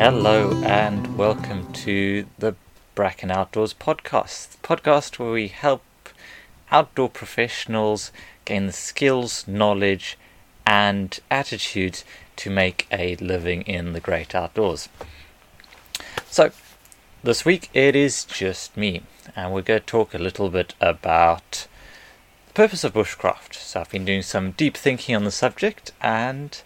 Hello and welcome to the Bracken Outdoors podcast, podcast where we help outdoor professionals gain the skills, knowledge, and attitudes to make a living in the great outdoors. So, this week it is just me, and we're going to talk a little bit about the purpose of bushcraft. So, I've been doing some deep thinking on the subject and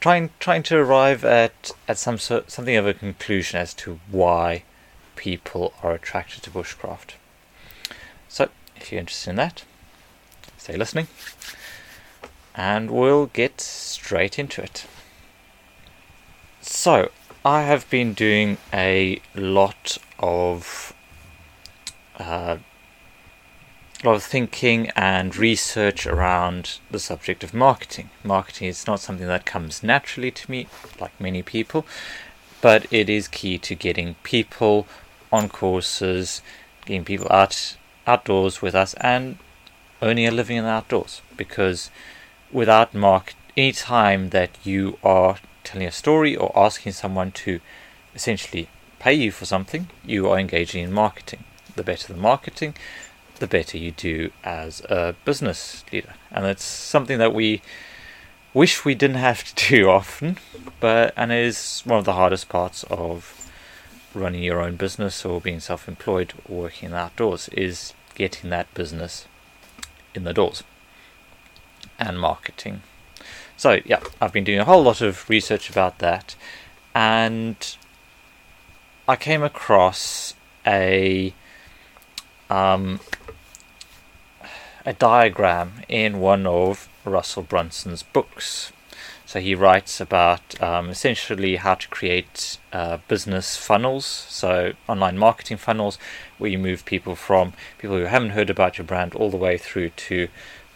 trying trying to arrive at at some sort, something of a conclusion as to why people are attracted to bushcraft. So, if you're interested in that, stay listening, and we'll get straight into it. So, I have been doing a lot of uh, a lot of thinking and research around the subject of marketing. Marketing is not something that comes naturally to me, like many people, but it is key to getting people on courses, getting people out outdoors with us, and earning a living in the outdoors. Because without market, any time that you are telling a story or asking someone to essentially pay you for something, you are engaging in marketing. The better the marketing, the better you do as a business leader. And it's something that we wish we didn't have to do often, but and it is one of the hardest parts of running your own business or being self-employed or working in the outdoors is getting that business in the doors and marketing. So yeah, I've been doing a whole lot of research about that and I came across a um, a diagram in one of Russell Brunson's books. So he writes about um, essentially how to create uh, business funnels, so online marketing funnels, where you move people from people who haven't heard about your brand all the way through to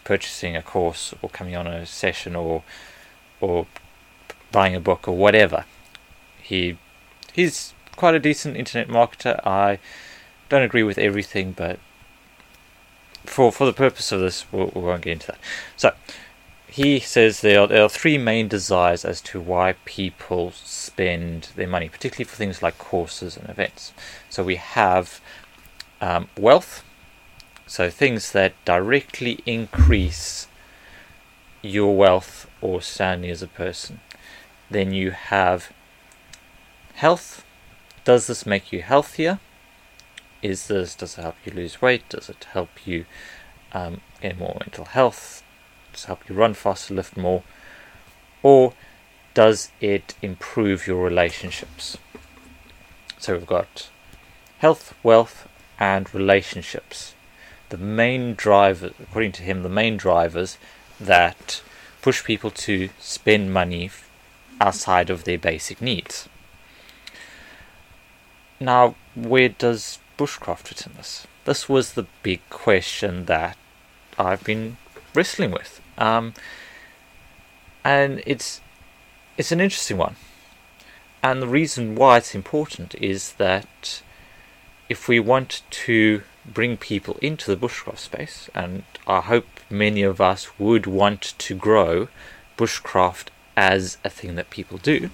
purchasing a course or coming on a session or or buying a book or whatever. He he's quite a decent internet marketer. I don't agree with everything, but for for the purpose of this, we'll, we won't get into that. So he says there are, there are three main desires as to why people spend their money, particularly for things like courses and events. So we have um, wealth, so things that directly increase your wealth or standing as a person. Then you have health. Does this make you healthier? Is this? Does it help you lose weight? Does it help you um, get more mental health? Does it help you run faster, lift more? Or does it improve your relationships? So we've got health, wealth, and relationships. The main driver, according to him, the main drivers that push people to spend money outside of their basic needs. Now, where does bushcraft this? This was the big question that I've been wrestling with, um, and it's it's an interesting one. And the reason why it's important is that if we want to bring people into the bushcraft space, and I hope many of us would want to grow bushcraft as a thing that people do,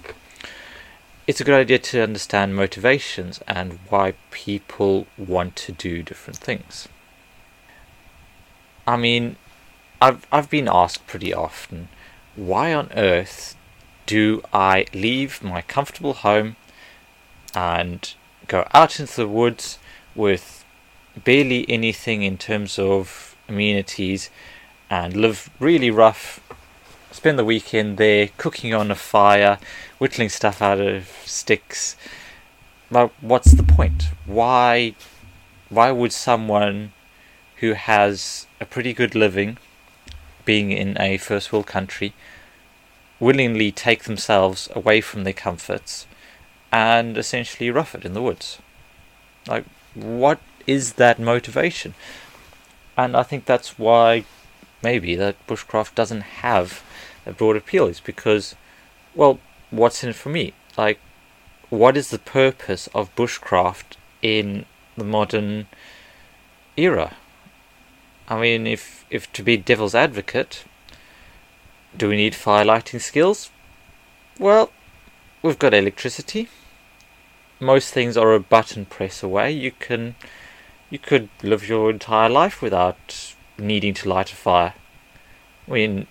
it's a good idea to understand motivations and why people want to do different things. I mean, I've I've been asked pretty often, why on earth do I leave my comfortable home and go out into the woods with barely anything in terms of amenities and live really rough spend the weekend there cooking on a fire, whittling stuff out of sticks. Well, what's the point? Why, why would someone who has a pretty good living, being in a first world country, willingly take themselves away from their comforts and essentially rough it in the woods? Like, what is that motivation? And I think that's why maybe that bushcraft doesn't have a broad appeal is because, well, what's in it for me? Like, what is the purpose of bushcraft in the modern era? I mean, if if to be devil's advocate, do we need firelighting skills? Well, we've got electricity. Most things are a button press away. You can you could live your entire life without needing to light a fire. I mean,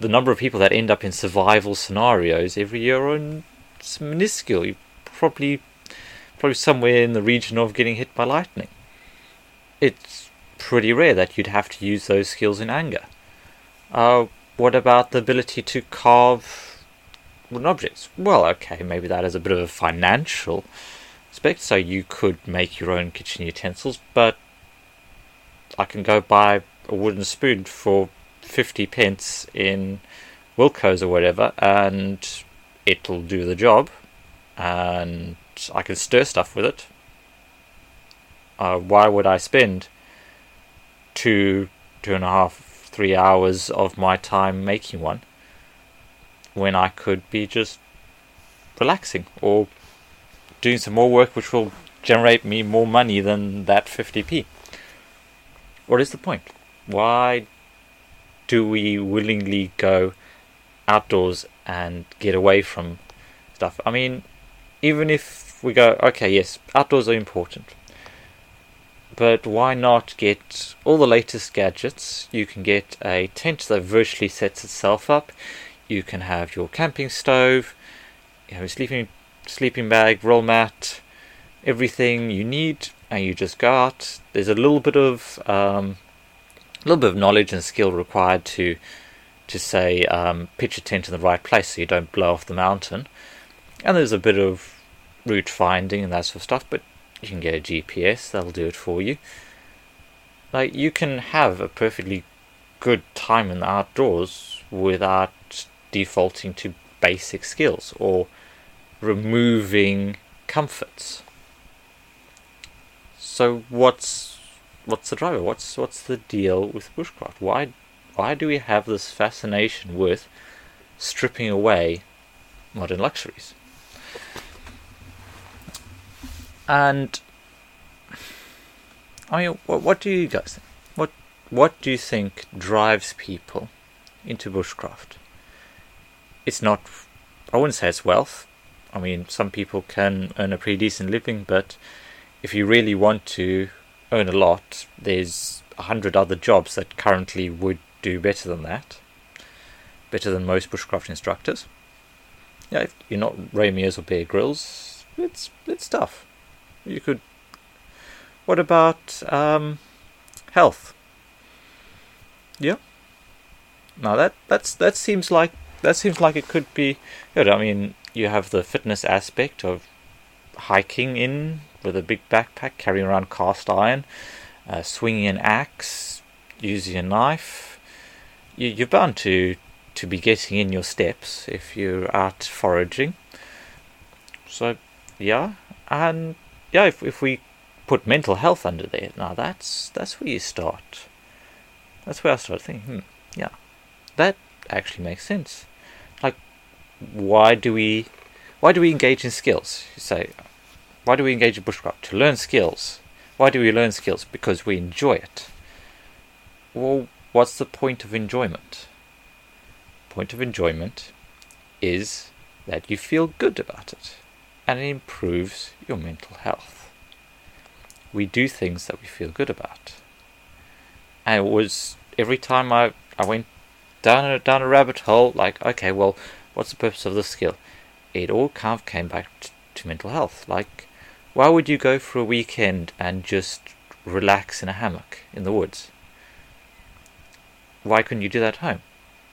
the number of people that end up in survival scenarios every year are minuscule. Probably probably somewhere in the region of getting hit by lightning. It's pretty rare that you'd have to use those skills in anger. Uh, what about the ability to carve wooden objects? Well, okay, maybe that is a bit of a financial aspect, so you could make your own kitchen utensils, but I can go buy a wooden spoon for 50 pence in Wilko's or whatever, and it'll do the job, and I can stir stuff with it. Uh, why would I spend two, two and a half, three hours of my time making one when I could be just relaxing or doing some more work which will generate me more money than that 50p? What is the point? Why do we willingly go outdoors and get away from stuff? I mean, even if we go, okay, yes, outdoors are important, but why not get all the latest gadgets? You can get a tent that virtually sets itself up. You can have your camping stove, you know, sleeping sleeping bag, roll mat, everything you need, and you just go out. There's a little bit of um, little bit of knowledge and skill required to to say um, pitch a tent in the right place so you don't blow off the mountain. And there's a bit of route finding and that sort of stuff, but you can get a GPS, that'll do it for you. Like you can have a perfectly good time in the outdoors without defaulting to basic skills or removing comforts. So what's what's the driver? What's what's the deal with bushcraft? Why why do we have this fascination with stripping away modern luxuries? And I mean, what, what do you guys think? What what do you think drives people into bushcraft? It's not. I wouldn't say it's wealth. I mean, some people can earn a pretty decent living, but if you really want to earn a lot, there's a hundred other jobs that currently would do better than that. Better than most bushcraft instructors. Yeah, if you're not Ray or Bear Grylls, it's it's tough. You could. What about um, health? Yeah. Now that that's that seems like that seems like it could be good. I mean, you have the fitness aspect of hiking in with a big backpack, carrying around cast iron, uh, swinging an axe, using a knife. You, you're bound to to be getting in your steps if you're out foraging. So, yeah, and yeah, if if we put mental health under there, now that's that's where you start. That's where I start thinking, hmm, yeah, that actually makes sense. Like, why do we why do we engage in skills? You say, why do we engage in bushcraft? To learn skills. Why do we learn skills? Because we enjoy it. Well, what's the point of enjoyment? Point of enjoyment is that you feel good about it and it improves your mental health. We do things that we feel good about. And it was every time I, I went down a, down a rabbit hole, like, okay, well, what's the purpose of this skill? It all kind of came back to, to mental health. Like, why would you go for a weekend and just relax in a hammock in the woods? Why couldn't you do that at home?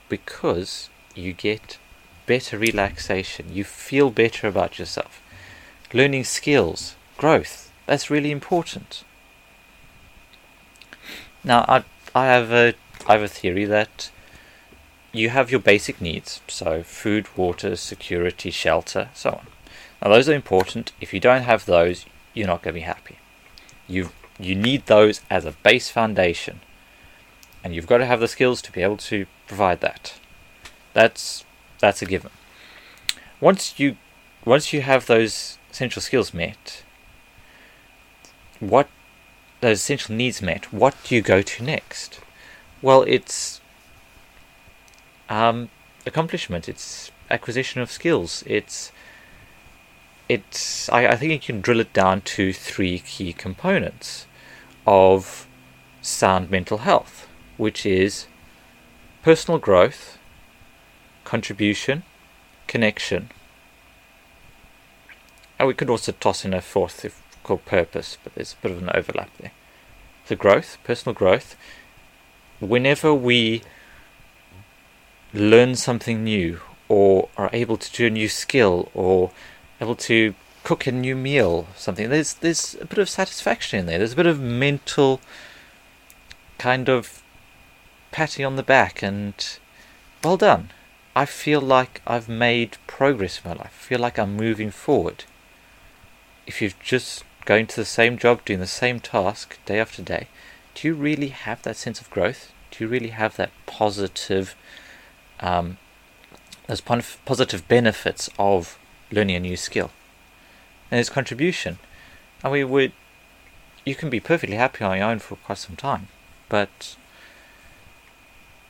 Because you get better relaxation, you feel better about yourself. Learning skills, growth, that's really important. Now, I, I have a I have a theory that you have your basic needs, so food, water, security, shelter, so on. Now those are important. If you don't have those, you're not going to be happy. You you need those as a base foundation, and you've got to have the skills to be able to provide that. That's that's a given. Once you once you have those essential skills met, what those essential needs met, what do you go to next? Well, it's um, accomplishment. It's acquisition of skills. It's it's I, I think you can drill it down to three key components of sound mental health, which is personal growth, contribution, connection. And we could also toss in a fourth if called purpose, but there's a bit of an overlap there. The growth, personal growth. Whenever we learn something new or are able to do a new skill or able to cook a new meal, something. There's there's a bit of satisfaction in there. There's a bit of mental kind of patting on the back and well done. I feel like I've made progress in my life. I feel like I'm moving forward. If you're just going to the same job, doing the same task day after day, do you really have that sense of growth? Do you really have that positive, um, those positive benefits of learning a new skill. And his contribution. And we would, you can be perfectly happy on your own for quite some time, but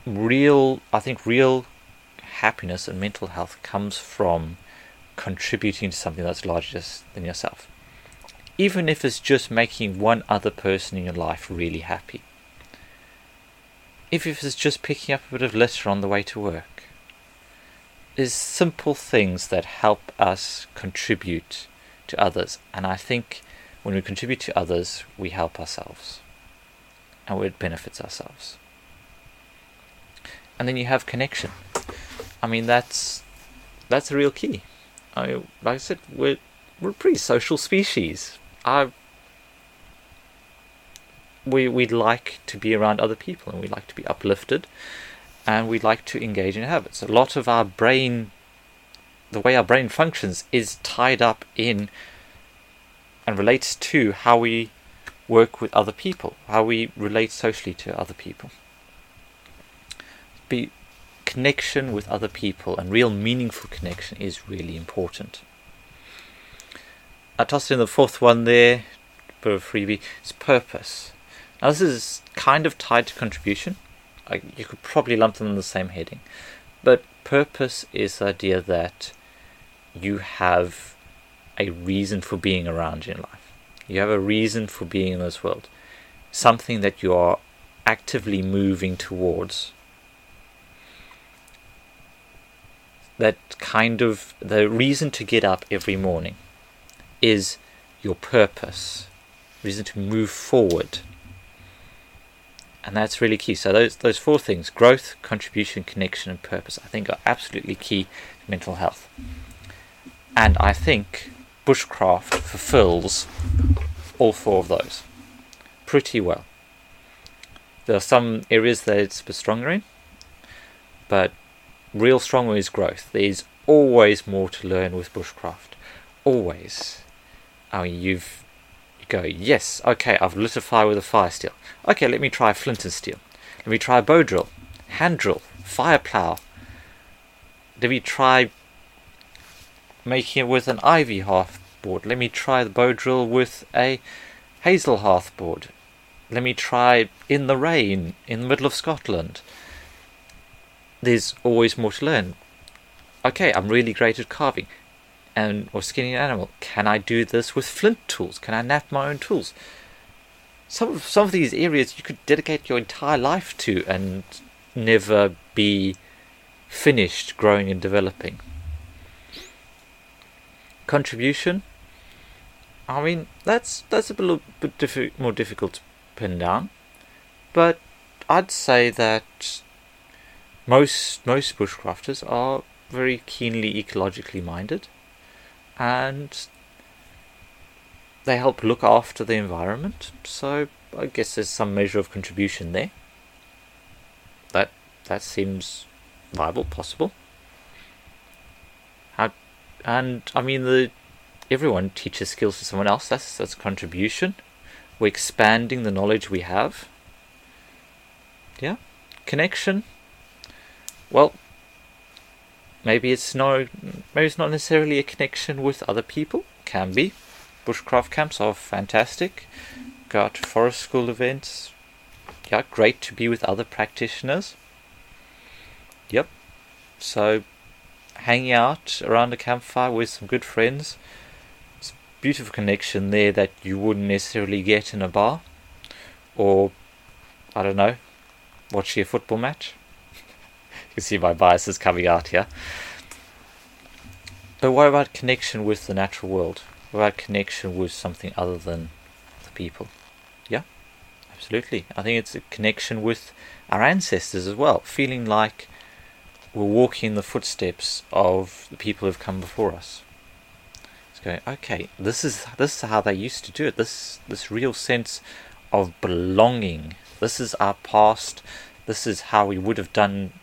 real, I think real happiness and mental health comes from contributing to something that's larger than yourself. Even if it's just making one other person in your life really happy. If it's just picking up a bit of litter on the way to work is simple things that help us contribute to others. And I think when we contribute to others, we help ourselves and it benefits ourselves. And then you have connection. I mean, that's that's a real key. I, like I said, we're we're a pretty social species. I we we like to be around other people and we like to be uplifted and we like to engage in habits. A lot of our brain, the way our brain functions, is tied up in and relates to how we work with other people, how we relate socially to other people. Be connection with other people and real meaningful connection is really important. I tossed in the fourth one there, for a freebie. It's purpose. Now this is kind of tied to contribution I, you could probably lump them in the same heading. But purpose is the idea that you have a reason for being around in life. You have a reason for being in this world. Something that you are actively moving towards. That kind of the reason to get up every morning is your purpose, reason to move forward and that's really key. So those those four things: growth, contribution, connection, and purpose. I think are absolutely key to mental health. And I think bushcraft fulfills all four of those pretty well. There are some areas that it's a bit stronger in, but real strong is growth. There's always more to learn with bushcraft. Always. I mean, you've go, yes, okay, I've lit a fire with a fire steel. Okay, let me try flint and steel. Let me try bow drill, hand drill, fire plow. Let me try making it with an ivy hearth board. Let me try the bow drill with a hazel hearth board. Let me try in the rain in the middle of Scotland. There's always more to learn. Okay, I'm really great at carving and or skinning an animal. Can I do this with flint tools? Can I knap my own tools? Some of, some of these areas you could dedicate your entire life to and never be finished growing and developing. Contribution. I mean, that's that's a little bit diffi- more difficult to pin down, but I'd say that most most bushcrafters are very keenly ecologically minded and they help look after the environment. So I guess there's some measure of contribution there. That that seems viable, possible. And I mean the everyone teaches skills to someone else. That's that's contribution. We're expanding the knowledge we have. Yeah, connection. Well, maybe it's no maybe it's not necessarily a connection with other people. Can be. Bushcraft camps are fantastic. Got forest school events. Yeah great to be with other practitioners. Yep. So hanging out around a campfire with some good friends. It's beautiful connection there that you wouldn't necessarily get in a bar or I don't know, watching a football match. You see my biases coming out here. But what about connection with the natural world? What about connection with something other than the people? Yeah, absolutely. I think it's a connection with our ancestors as well, feeling like we're walking in the footsteps of the people who've come before us. It's going, okay, this is this is how they used to do it. This this real sense of belonging. This is our past. This is how we would have done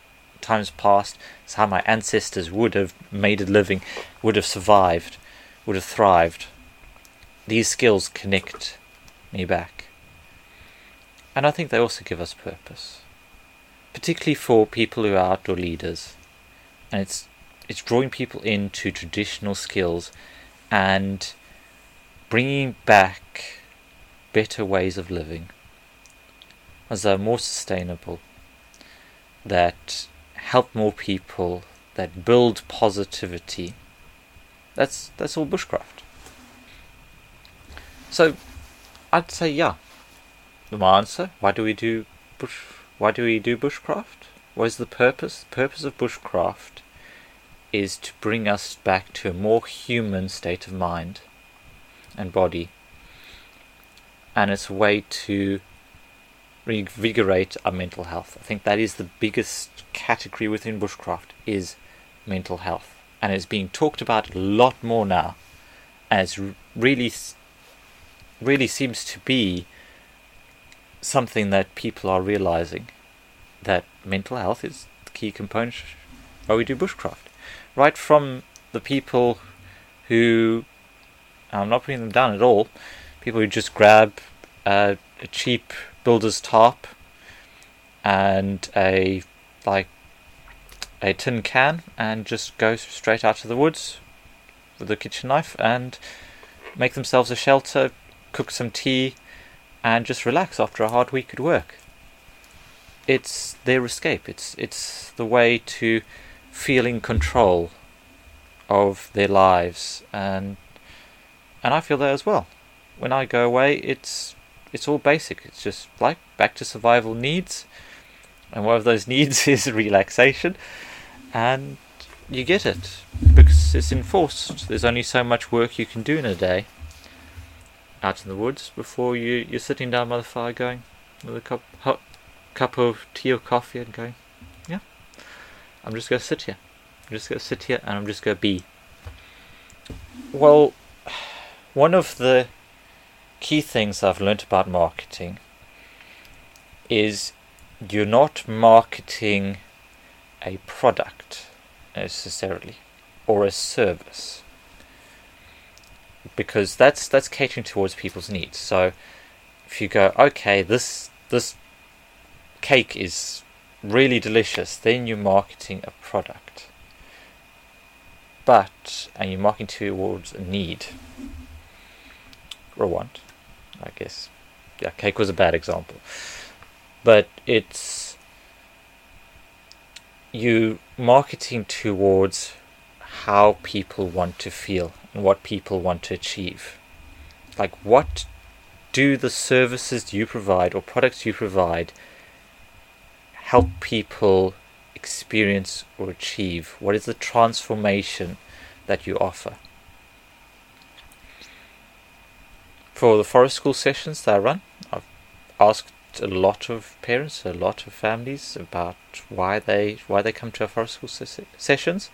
times past. It's how my ancestors would have made a living, would have survived, would have thrived. These skills connect me back. And I think they also give us purpose particularly for people who are outdoor leaders. And it's it's drawing people into traditional skills and bringing back better ways of living as they're more sustainable that help more people that build positivity that's that's all bushcraft so i'd say yeah my answer why do we do bush why do we do bushcraft? What is the purpose? The purpose of bushcraft is to bring us back to a more human state of mind and body. And it's a way to revigorate our mental health. I think that is the biggest category within bushcraft is mental health. And it's being talked about a lot more now. as really, really seems to be something that people are realizing that mental health is the key component why we do bushcraft. Right from the people who, I'm not putting them down at all, people who just grab a, a cheap builder's tarp and a like a tin can and just go straight out to the woods with a kitchen knife and make themselves a shelter, cook some tea, and just relax after a hard week at work. It's their escape. It's it's the way to feel in control of their lives, and and I feel that as well. When I go away, it's it's all basic. It's just like back to survival needs, and one of those needs is relaxation, and you get it because it's enforced. There's only so much work you can do in a day out in the woods before you, you're sitting down by the fire going with a cup, hot cup of tea or coffee and going, yeah, I'm just going to sit here. I'm just going to sit here and I'm just going to be. Well, one of the key things I've learned about marketing is you're not marketing a product necessarily or a service because that's that's catering towards people's needs. So if you go, okay, this this cake is really delicious, then you're marketing a product. But and you're marketing towards a need or a want, I guess. Yeah, cake was a bad example. But it's you marketing towards how people want to feel and what people want to achieve. Like, what do the services you provide or products you provide help people experience or achieve? What is the transformation that you offer? For the forest school sessions that I run, I've asked a lot of parents, a lot of families about why they why they come to our forest school ses- sessions,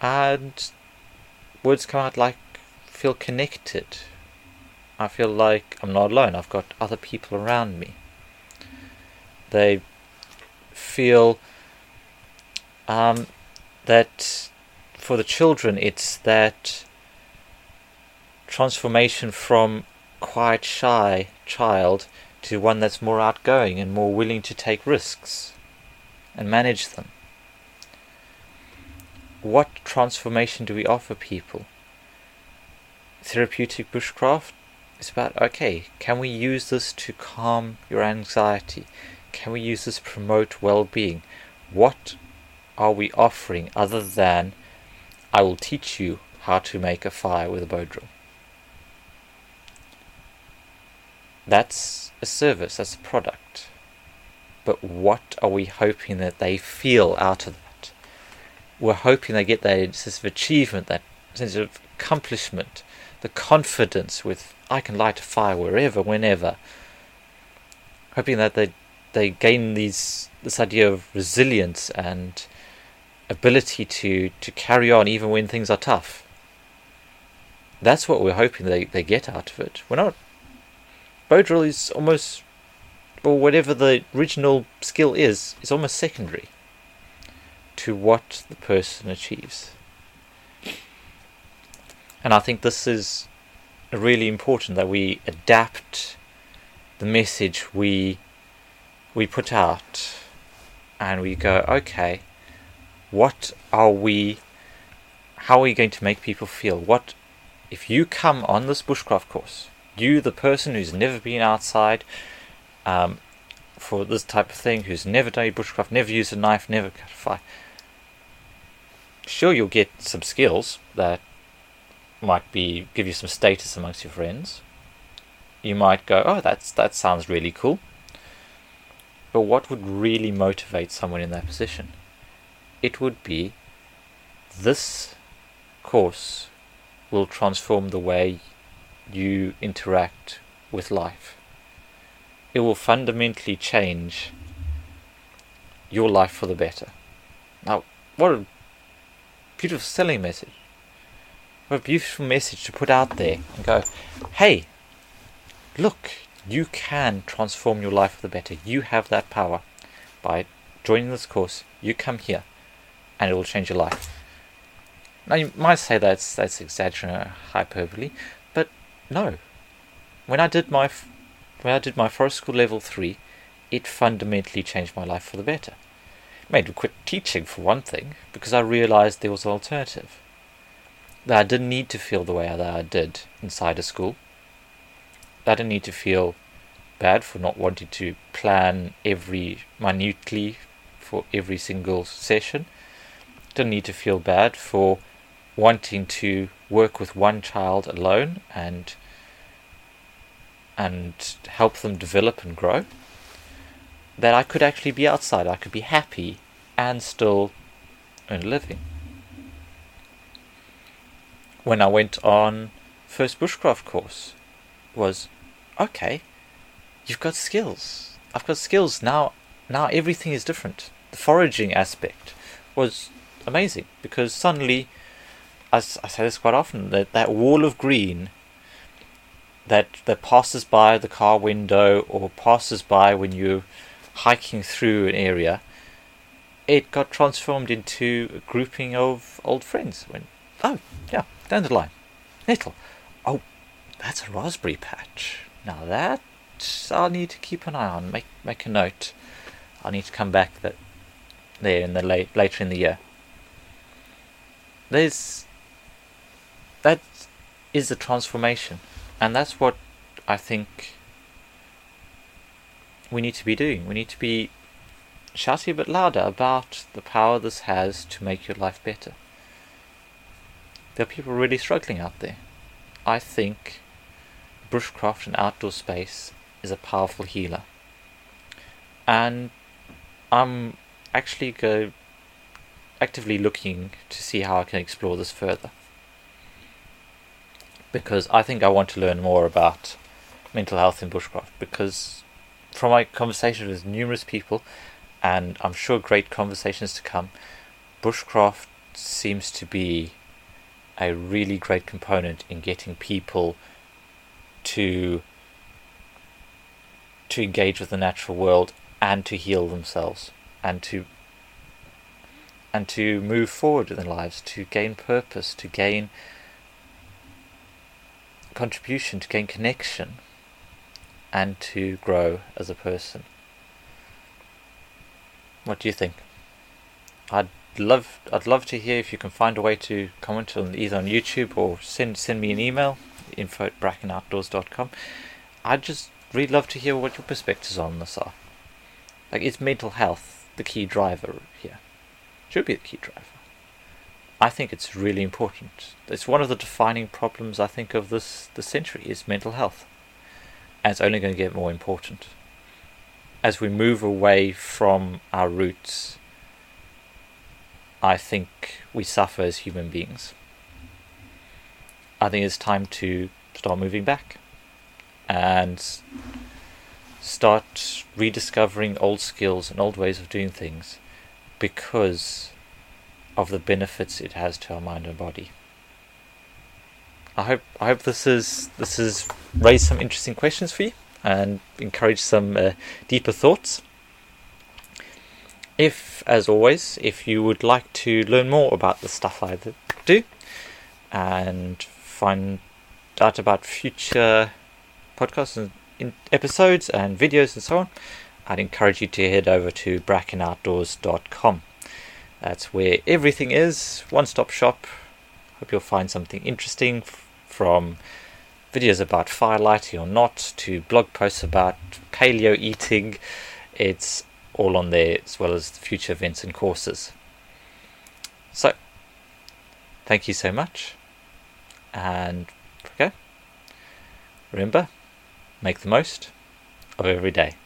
and words come out like feel connected. I feel like I'm not alone. I've got other people around me. They feel um, that for the children, it's that transformation from quite shy child to one that's more outgoing and more willing to take risks and manage them what transformation do we offer people? Therapeutic bushcraft is about okay, can we use this to calm your anxiety? Can we use this to promote well being? What are we offering other than I will teach you how to make a fire with a bow drill? That's a service, that's a product. But what are we hoping that they feel out of that? We're hoping they get that sense of achievement, that sense of accomplishment, the confidence with I can light a fire wherever, whenever. Hoping that they they gain these this idea of resilience and ability to, to carry on even when things are tough. That's what we're hoping they, they get out of it. We're not. Bow drill is almost, or whatever the original skill is, is almost secondary to what the person achieves. And I think this is really important that we adapt the message we we put out and we go, okay, what are we how are we going to make people feel? What if you come on this bushcraft course, you the person who's never been outside um, for this type of thing, who's never done bushcraft, never used a knife, never cut a fire, sure you'll get some skills that might be give you some status amongst your friends. You might go, oh, that's that sounds really cool. But what would really motivate someone in that position? It would be this course will transform the way you interact with life. It will fundamentally change your life for the better. Now, what a beautiful selling message. What a beautiful message to put out there and go, hey, look, you can transform your life for the better. You have that power. By joining this course, you come here and it will change your life. Now you might say that's that's exaggerating hyperbole, but no. When I did my when I did my forest school level three, it fundamentally changed my life for the better. It made me quit teaching for one thing, because I realized there was an alternative that I didn't need to feel the way that I did inside a school. I didn't need to feel bad for not wanting to plan every minutely for every single session. Didn't need to feel bad for wanting to work with one child alone and and help them develop and grow. That I could actually be outside, I could be happy and still earn a living. When I went on first bushcraft course was okay you've got skills. I've got skills. Now now everything is different. The foraging aspect was amazing because suddenly as I say this quite often that that wall of green that that passes by the car window or passes by when you're hiking through an area it got transformed into a grouping of old friends when oh yeah down the line, Nettle. Oh, that's a raspberry patch. Now that I'll need to keep an eye on. Make make a note. I'll need to come back that there in the late later in the year. There's that is the transformation, and that's what I think we need to be doing. We need to be shouting a bit louder about the power this has to make your life better. There are people really struggling out there. I think bushcraft and outdoor space is a powerful healer. And I'm actually go actively looking to see how I can explore this further. Because I think I want to learn more about mental health in bushcraft because from my conversations with numerous people and I'm sure great conversations to come, bushcraft seems to be a really great component in getting people to to engage with the natural world and to heal themselves and to and to move forward in their lives to gain purpose to gain contribution to gain connection and to grow as a person what do you think i'd love I'd love to hear if you can find a way to comment on either on YouTube or send send me an email info at brackenoutdoors.com. I'd just really love to hear what your perspectives on this are. Like is mental health the key driver here? Should be the key driver. I think it's really important. It's one of the defining problems I think of this the century is mental health. and it's only going to get more important. As we move away from our roots, I think we suffer as human beings. I think it's time to start moving back and start rediscovering old skills and old ways of doing things because of the benefits it has to our mind and body. I hope I hope this is this has raised some interesting questions for you and encouraged some uh, deeper thoughts. If, as always, if you would like to learn more about the stuff I do and find out about future podcasts and episodes and videos and so on, I'd encourage you to head over to brackenoutdoors.com. That's where everything is, one stop shop. Hope you'll find something interesting from videos about firelighting or not to blog posts about paleo eating. It's all on there as well as future events and courses. So, thank you so much. And okay, remember, make the most of every day.